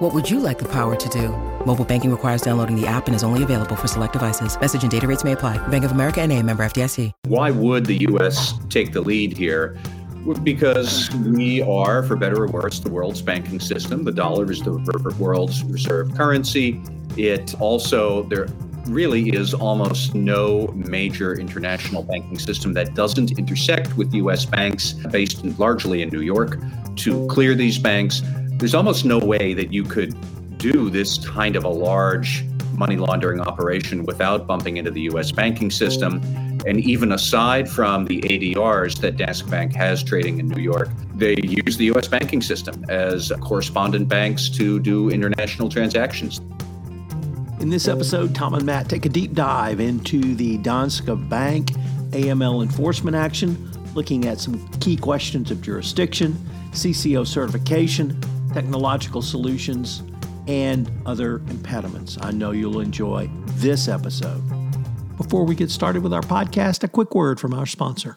What would you like the power to do? Mobile banking requires downloading the app and is only available for select devices. Message and data rates may apply. Bank of America and a member FDIC. Why would the U.S. take the lead here? Because we are, for better or worse, the world's banking system. The dollar is the world's reserve currency. It also, there really is almost no major international banking system that doesn't intersect with U.S. banks based largely in New York to clear these banks. There's almost no way that you could do this kind of a large money laundering operation without bumping into the US banking system. And even aside from the ADRs that Danske Bank has trading in New York, they use the US banking system as correspondent banks to do international transactions. In this episode, Tom and Matt take a deep dive into the Danske Bank AML enforcement action, looking at some key questions of jurisdiction, CCO certification, technological solutions, and other impediments. I know you'll enjoy this episode. Before we get started with our podcast, a quick word from our sponsor.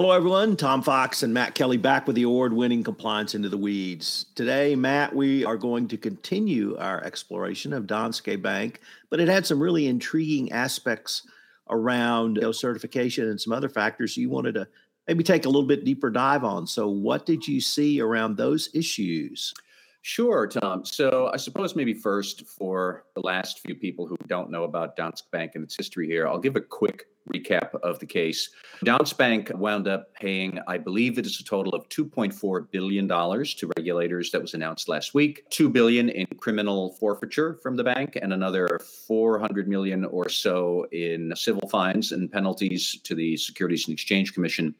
Hello, everyone. Tom Fox and Matt Kelly back with the award winning Compliance Into the Weeds. Today, Matt, we are going to continue our exploration of Danske Bank, but it had some really intriguing aspects around you know, certification and some other factors you wanted to maybe take a little bit deeper dive on. So, what did you see around those issues? Sure, Tom. So I suppose maybe first for the last few people who don't know about Danske Bank and its history here, I'll give a quick recap of the case. Danske Bank wound up paying, I believe it is a total of $2.4 billion to regulators that was announced last week, 2 billion in criminal forfeiture from the bank, and another 400 million or so in civil fines and penalties to the Securities and Exchange Commission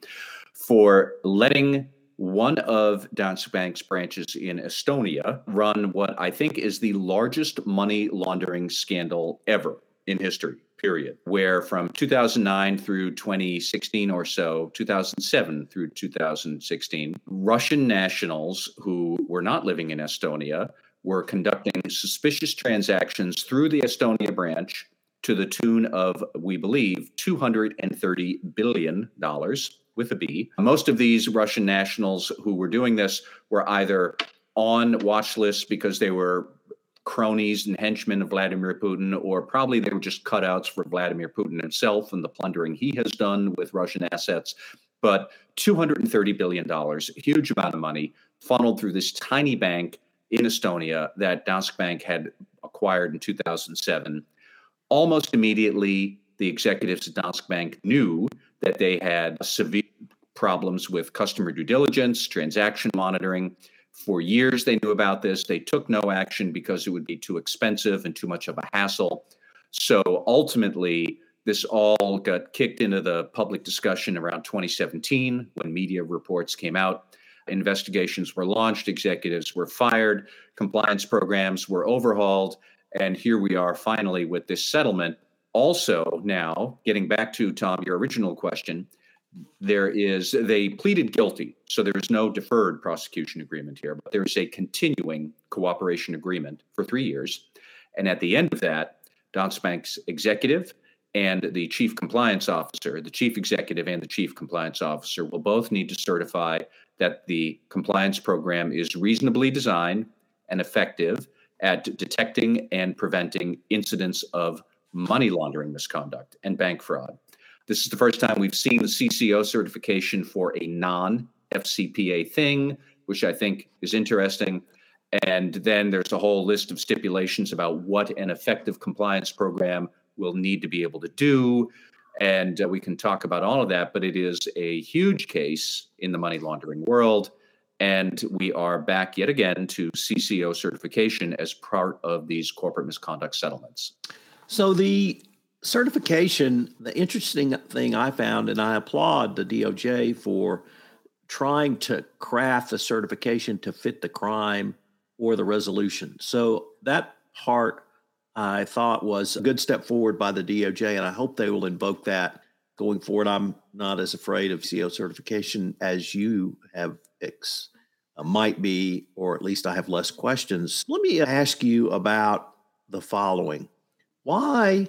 for letting one of Danske Bank's branches in Estonia run what I think is the largest money laundering scandal ever in history, period. Where from 2009 through 2016 or so, 2007 through 2016, Russian nationals who were not living in Estonia were conducting suspicious transactions through the Estonia branch to the tune of, we believe, $230 billion with a B. Most of these Russian nationals who were doing this were either on watch lists because they were cronies and henchmen of Vladimir Putin, or probably they were just cutouts for Vladimir Putin himself and the plundering he has done with Russian assets. But $230 billion, a huge amount of money, funneled through this tiny bank in Estonia that Danske Bank had acquired in 2007. Almost immediately, the executives at Danske Bank knew that they had severe problems with customer due diligence, transaction monitoring. For years, they knew about this. They took no action because it would be too expensive and too much of a hassle. So ultimately, this all got kicked into the public discussion around 2017 when media reports came out. Investigations were launched, executives were fired, compliance programs were overhauled, and here we are finally with this settlement also now getting back to tom your original question there is they pleaded guilty so there's no deferred prosecution agreement here but there's a continuing cooperation agreement for three years and at the end of that Danske Bank's executive and the chief compliance officer the chief executive and the chief compliance officer will both need to certify that the compliance program is reasonably designed and effective at detecting and preventing incidents of money laundering misconduct and bank fraud. This is the first time we've seen the CCO certification for a non FCPA thing, which I think is interesting. And then there's a whole list of stipulations about what an effective compliance program will need to be able to do. And uh, we can talk about all of that, but it is a huge case in the money laundering world. And we are back yet again to CCO certification as part of these corporate misconduct settlements. So, the certification, the interesting thing I found, and I applaud the DOJ for trying to craft the certification to fit the crime or the resolution. So, that part I thought was a good step forward by the DOJ, and I hope they will invoke that going forward. I'm not as afraid of CO certification as you have ex- uh, might be, or at least I have less questions. Let me ask you about the following Why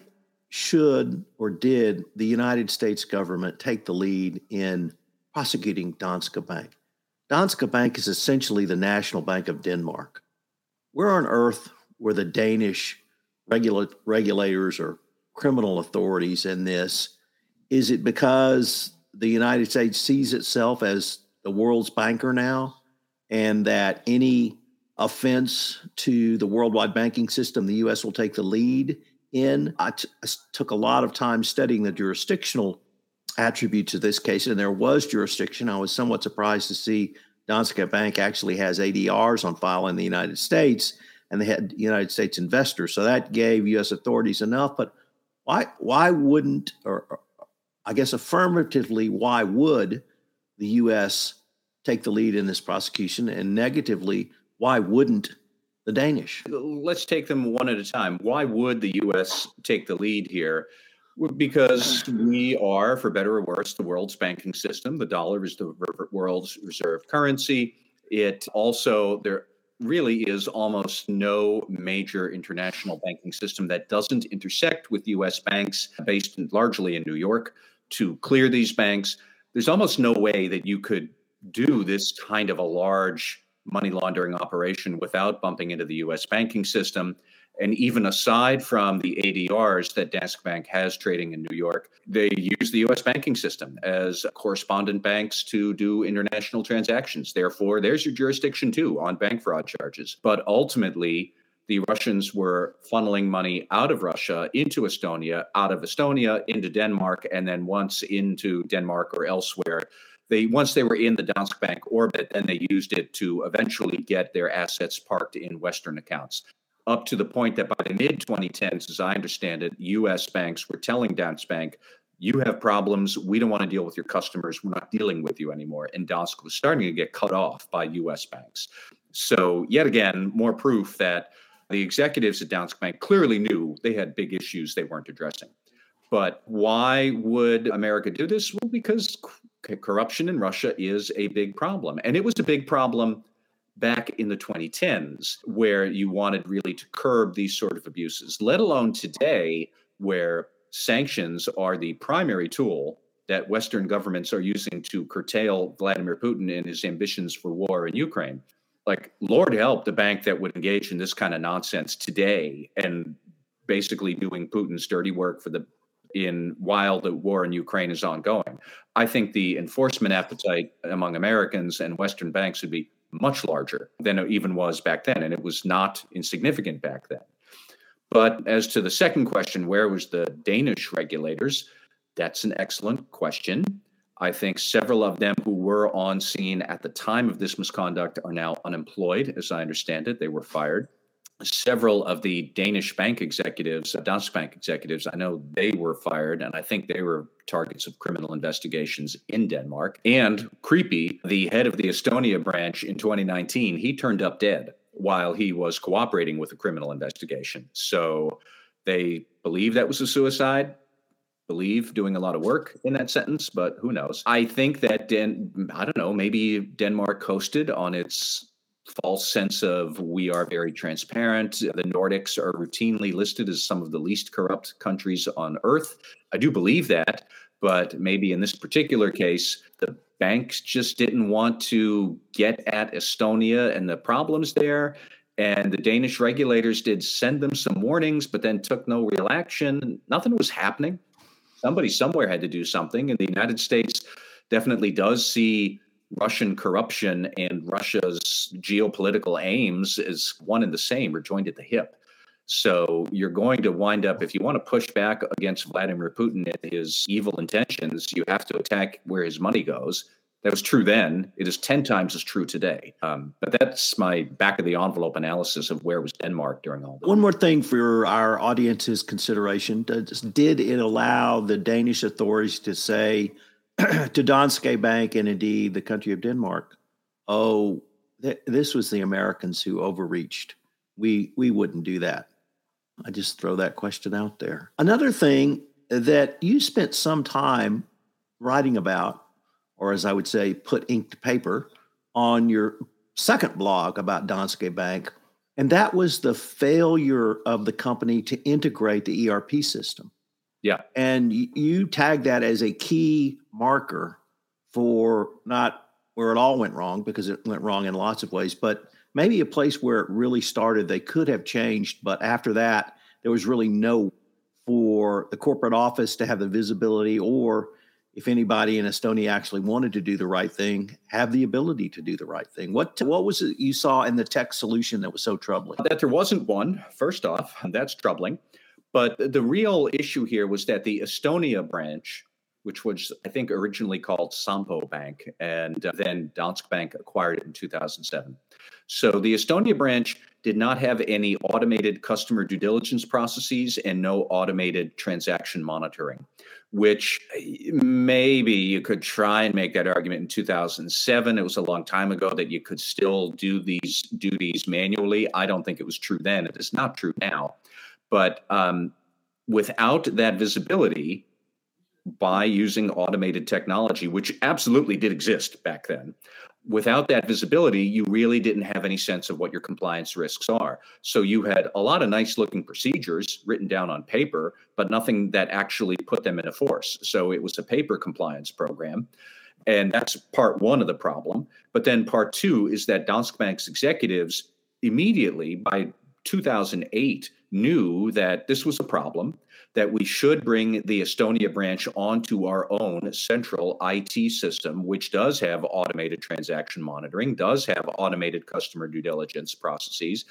should or did the United States government take the lead in prosecuting Danske Bank? Danske Bank is essentially the national bank of Denmark. Where on earth were the Danish regula- regulators or criminal authorities in this? Is it because the United States sees itself as the world's banker now? and that any offense to the worldwide banking system, the U.S. will take the lead in. I, took a lot of time studying the jurisdictional attributes of this case, and there was jurisdiction. I was somewhat surprised to see Danske Bank actually has ADRs on file in the United States, and they had United States investors. So that gave U.S. authorities enough. But why why wouldn't, or, or I guess affirmatively, why would the U.S take the lead in this prosecution? And negatively, why wouldn't the Danish? Let's take them one at a time. Why would the U.S. take the lead here? Because we are, for better or worse, the world's banking system. The dollar is the world's reserve currency. It also, there really is almost no major international banking system that doesn't intersect with US banks based largely in New York to clear these banks. There's almost no way that you could do this kind of a large money laundering operation without bumping into the US banking system. And even aside from the ADRs that Danske Bank has trading in New York, they use the US banking system as correspondent banks to do international transactions. Therefore, there's your jurisdiction too on bank fraud charges. But ultimately, the Russians were funneling money out of Russia into Estonia, out of Estonia into Denmark, and then once into Denmark or elsewhere they once they were in the Danske Bank orbit, then they used it to eventually get their assets parked in Western accounts. Up to the point that by the mid 2010s, as I understand it, U.S. banks were telling Danske Bank, "You have problems. We don't want to deal with your customers. We're not dealing with you anymore." And Danske was starting to get cut off by U.S. banks. So yet again, more proof that the executives at Danske Bank clearly knew they had big issues they weren't addressing. But why would America do this? Well, because corruption in Russia is a big problem. And it was a big problem back in the 2010s, where you wanted really to curb these sort of abuses, let alone today, where sanctions are the primary tool that Western governments are using to curtail Vladimir Putin and his ambitions for war in Ukraine. Like, Lord help the bank that would engage in this kind of nonsense today and basically doing Putin's dirty work for the in while the war in Ukraine is ongoing. I think the enforcement appetite among Americans and Western banks would be much larger than it even was back then, and it was not insignificant back then. But as to the second question, where was the Danish regulators? That's an excellent question. I think several of them who were on scene at the time of this misconduct are now unemployed, as I understand it. They were fired several of the Danish bank executives, Danske Bank executives, I know they were fired, and I think they were targets of criminal investigations in Denmark. And Creepy, the head of the Estonia branch in 2019, he turned up dead while he was cooperating with a criminal investigation. So they believe that was a suicide. Believe doing a lot of work in that sentence, but who knows? I think that Den, I don't know, maybe Denmark coasted on its false sense of we are very transparent. The Nordics are routinely listed as some of the least corrupt countries on earth. I do believe that, but maybe in this particular case, the banks just didn't want to get at Estonia and the problems there. And the Danish regulators did send them some warnings, but then took no real action. Nothing was happening. Somebody somewhere had to do something. And the United States definitely does see Russian corruption and Russia's geopolitical aims is one and the same, or joined at the hip. So you're going to wind up, if you want to push back against Vladimir Putin and his evil intentions, you have to attack where his money goes. That was true then. It is 10 times as true today. Um, but that's my back of the envelope analysis of where was Denmark during all this. One more thing for our audience's consideration Did it allow the Danish authorities to say to Danske Bank and indeed the country of Denmark, oh, th- this was the Americans who overreached? We, we wouldn't do that. I just throw that question out there. Another thing that you spent some time writing about or as I would say, put ink to paper on your second blog about Danske Bank. And that was the failure of the company to integrate the ERP system. Yeah. And you, tagged that as a key marker for not where it all went wrong, because it went wrong in lots of ways, but maybe a place where it really started. They could have changed, but after that, there was really no for the corporate office to have the visibility or if anybody in Estonia actually wanted to do the right thing, have the ability to do the right thing. What what was it you saw in the tech solution that was so troubling? That there wasn't one. First off, that's troubling. But the real issue here was that the Estonia branch, which was I think originally called Sampo Bank, and uh, then Danske Bank acquired it in 2007. So the Estonia branch did not have any automated customer due diligence processes and no automated transaction monitoring, which maybe you could try and make that argument in 2007. It was a long time ago that you could still do these duties manually. I don't think it was true then. It is not true now. But um, without that visibility, by using automated technology, which absolutely did exist back then, without that visibility, you really didn't have any sense of what your compliance risks are. So you had a lot of nice looking procedures written down on paper, but nothing that actually put them into force. So it was a paper compliance program. And that's part one of the problem. But then part two is that Danske Bank's executives immediately by 2008 knew that this was a problem that we should bring the Estonia branch onto our own central IT system, which does have automated transaction monitoring, does have automated customer due diligence processes,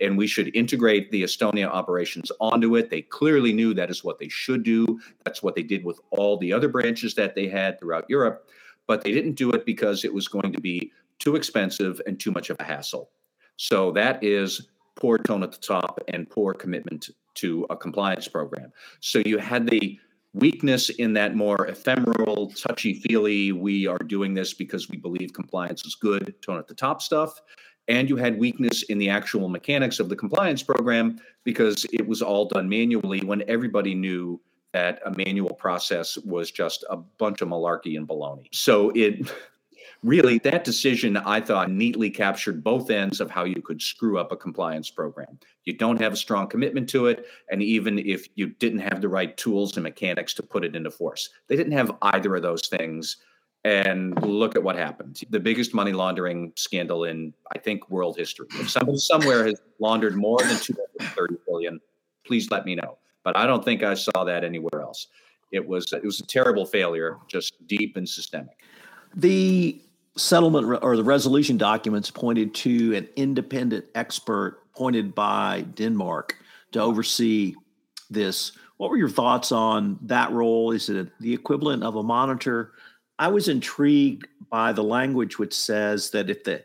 and we should integrate the Estonia operations onto it. They clearly knew that is what they should do. That's what they did with all the other branches that they had throughout Europe, but they didn't do it because it was going to be too expensive and too much of a hassle. So that is poor tone at the top and poor commitment to a compliance program. So you had the weakness in that more ephemeral, touchy feely, we are doing this because we believe compliance is good, tone at the top stuff. And you had weakness in the actual mechanics of the compliance program because it was all done manually when everybody knew that a manual process was just a bunch of malarkey and baloney. So it really that decision i thought neatly captured both ends of how you could screw up a compliance program. You don't have a strong commitment to it and even if you didn't have the right tools and mechanics to put it into force. They didn't have either of those things and look at what happened. The biggest money laundering scandal in i think world history. If somebody somewhere has laundered more than 230 billion please let me know. But i don't think i saw that anywhere else. It was it was a terrible failure just deep and systemic. The settlement or the resolution documents pointed to an independent expert appointed by Denmark to oversee this. What were your thoughts on that role? Is it the equivalent of a monitor? I was intrigued by the language which says that if the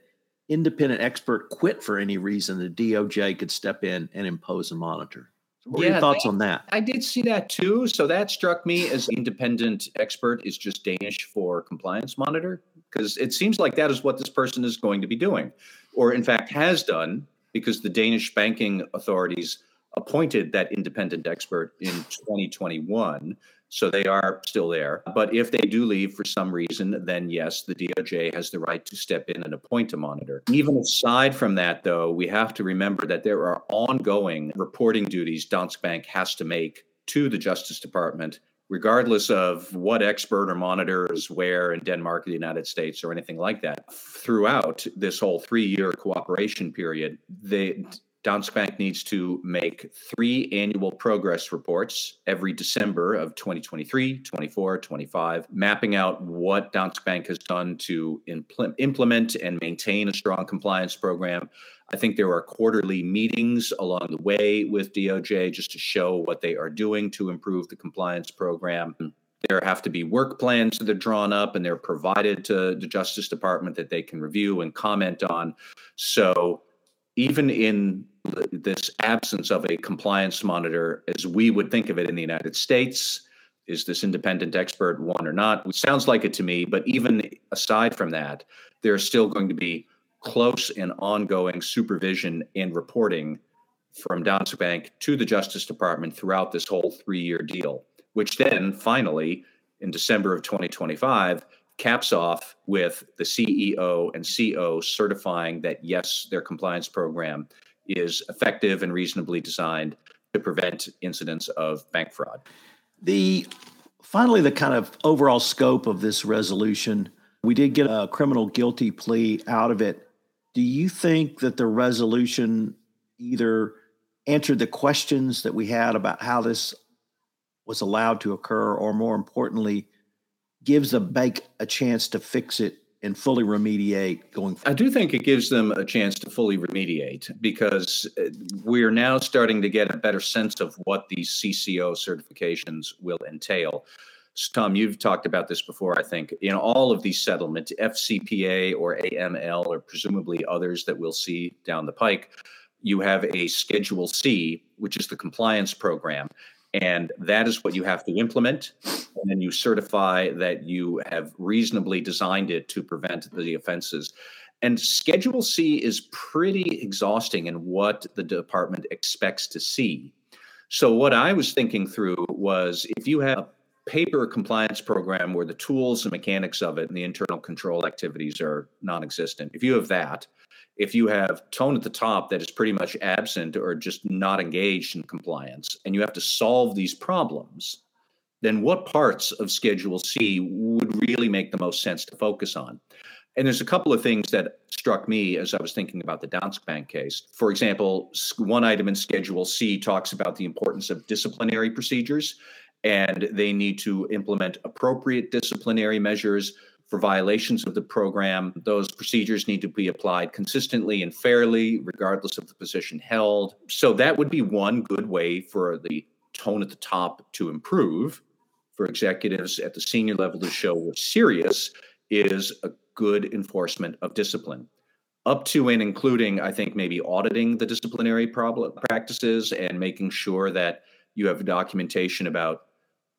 independent expert quit for any reason, the DOJ could step in and impose a monitor. what yeah, are your thoughts on that? I did see that too. So that struck me as independent expert is just Danish for compliance monitor because it seems like that is what this person is going to be doing, or in fact has done, because the Danish banking authorities appointed that independent expert in 2021. So they are still there. But if they do leave for some reason, then yes, the DOJ has the right to step in and appoint a monitor. Even aside from that, though, we have to remember that there are ongoing reporting duties Danske Bank has to make to the Justice Department regardless of what expert or monitor is where in Denmark, the United States, or anything like that. Throughout this whole three year cooperation period, they Danske Bank needs to make three annual progress reports every December of 2023, 24, 25, mapping out what Danske Bank has done to impl- implement and maintain a strong compliance program. I think there are quarterly meetings along the way with DOJ just to show what they are doing to improve the compliance program. There have to be work plans that are drawn up and they're provided to the Justice Department that they can review and comment on. So even in this absence of a compliance monitor, as we would think of it in the United States, is this independent expert one or not? It sounds like it to me, but even aside from that, there's still going to be close and ongoing supervision and reporting from Danske Bank to the Justice Department throughout this whole three year deal, which then finally, in December of 2025, caps off with the CEO and CO certifying that yes, their compliance program is effective and reasonably designed to prevent incidents of bank fraud. The finally the kind of overall scope of this resolution, we did get a criminal guilty plea out of it. Do you think that the resolution either answered the questions that we had about how this was allowed to occur or more importantly gives the bank a chance to fix it and fully remediate going forward? I do think it gives them a chance to fully remediate because uh, we're now starting to get a better sense of what these CCO certifications will entail. So Tom, you've talked about this before, I think. In all of these settlements, FCPA or AML, or presumably others that we'll see down the pike, you have a Schedule C, which is the compliance program. And that is what you have to implement. And then you certify that you have reasonably designed it to prevent the offenses. And Schedule C is pretty exhausting in what the department expects to see. So, what I was thinking through was if you have paper compliance program where the tools and mechanics of it and the internal control activities are non existent, if you have that, if you have tone at the top that is pretty much absent or just not engaged in compliance and you have to solve these problems, then what parts of Schedule C would really make the most sense to focus on? And there's a couple of things that struck me as I was thinking about the Danske Bank case. For example, one item in Schedule C talks about the importance of disciplinary procedures, and they need to implement appropriate disciplinary measures for violations of the program. Those procedures need to be applied consistently and fairly, regardless of the position held. So, that would be one good way for the tone at the top to improve for executives at the senior level to show we're serious is a good enforcement of discipline up to and including i think maybe auditing the disciplinary problem practices and making sure that you have documentation about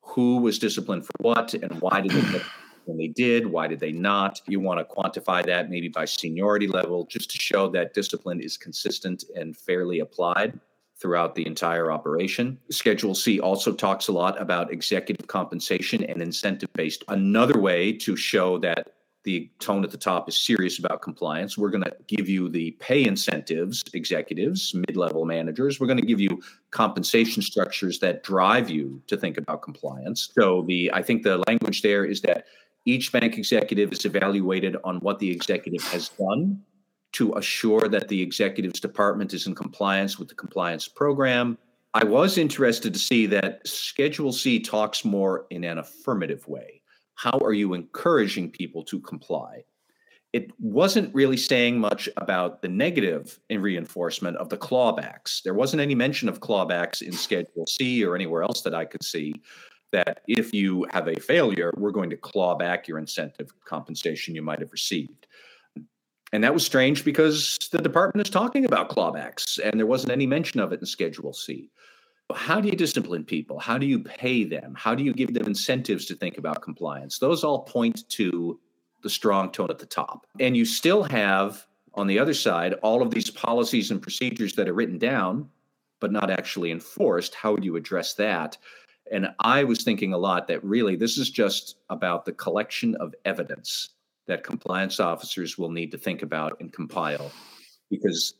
who was disciplined for what and why did they when they did, why did they not? You want to quantify that maybe by seniority level just to show that discipline is consistent and fairly applied throughout the entire operation. Schedule C also talks a lot about executive compensation and incentive based. Another way to show that the tone at the top is serious about compliance. We're going to give you the pay incentives, executives, mid level managers. We're going to give you compensation structures that drive you to think about compliance. So, the I think the language there is that each bank executive is evaluated on what the executive has done to assure that the executive's department is in compliance with the compliance program. I was interested to see that Schedule C talks more in an affirmative way. How are you encouraging people to comply? It wasn't really saying much about the negative in reinforcement of the clawbacks. There wasn't any mention of clawbacks in Schedule C or anywhere else that I could see that if you have a failure, we're going to claw back your incentive compensation you might have received. And that was strange because the department is talking about clawbacks and there wasn't any mention of it in Schedule C. How do you discipline people? How do you pay them? How do you give them incentives to think about compliance? Those all point to the strong tone at the top. And you still have, on the other side, all of these policies and procedures that are written down, but not actually enforced. How would you address that? And I was thinking a lot that really this is just about the collection of evidence that compliance officers will need to think about and compile because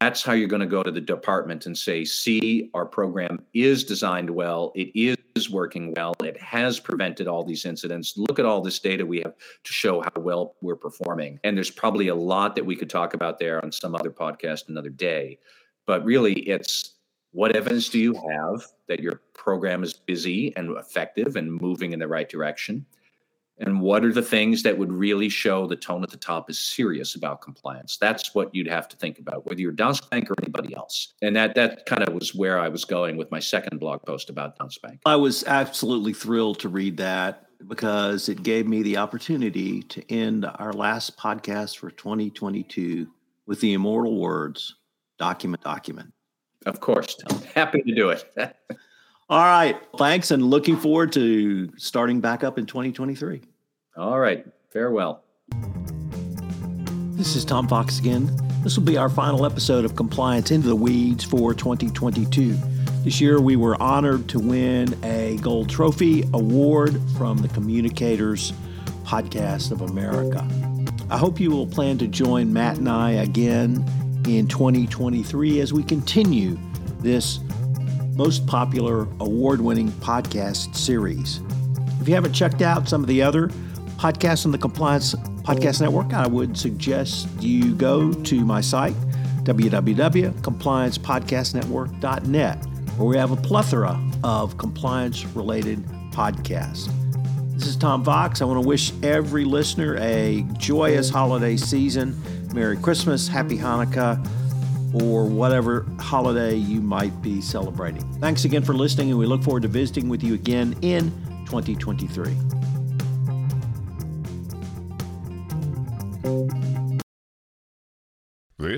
that's how you're going to go to the department and say, see, our program is designed well, it is working well, it has prevented all these incidents. Look at all this data we have to show how well we're performing. And there's probably a lot that we could talk about there on some other podcast another day. but really it's what evidence do you have that your program is busy and effective and moving in the right direction? And what are the things that would really show the tone at the top is serious about compliance? That's what you'd have to think about, whether you're Danske Bank or anybody else. And that that kind of was where I was going with my second blog post about Danske Bank. I was absolutely thrilled to read that because it gave me the opportunity to end our last podcast for 2022 with the immortal words document, document. Of course. Happy to do it. All right. Thanks. And looking forward to starting back up in 2023. All right. Farewell. This is Tom Fox again. This will be our final episode of Compliance Into the Weeds for 2022. This year, we were honored to win a Gold Trophy award from the Communicators Podcast of America. I hope you will plan to join Matt and I again in 2023 as we continue this most popular award winning podcast series. If you haven't checked out some of the other podcasts on the Compliance Podcast Network, I would suggest you go to my site, www.compliancepodcastnetwork.net, where we have a plethora of compliance related podcasts. This is Tom Fox. I want to wish every listener a joyous holiday season. Merry Christmas, Happy Hanukkah or whatever holiday you might be celebrating. Thanks again for listening, and we look forward to visiting with you again in 2023.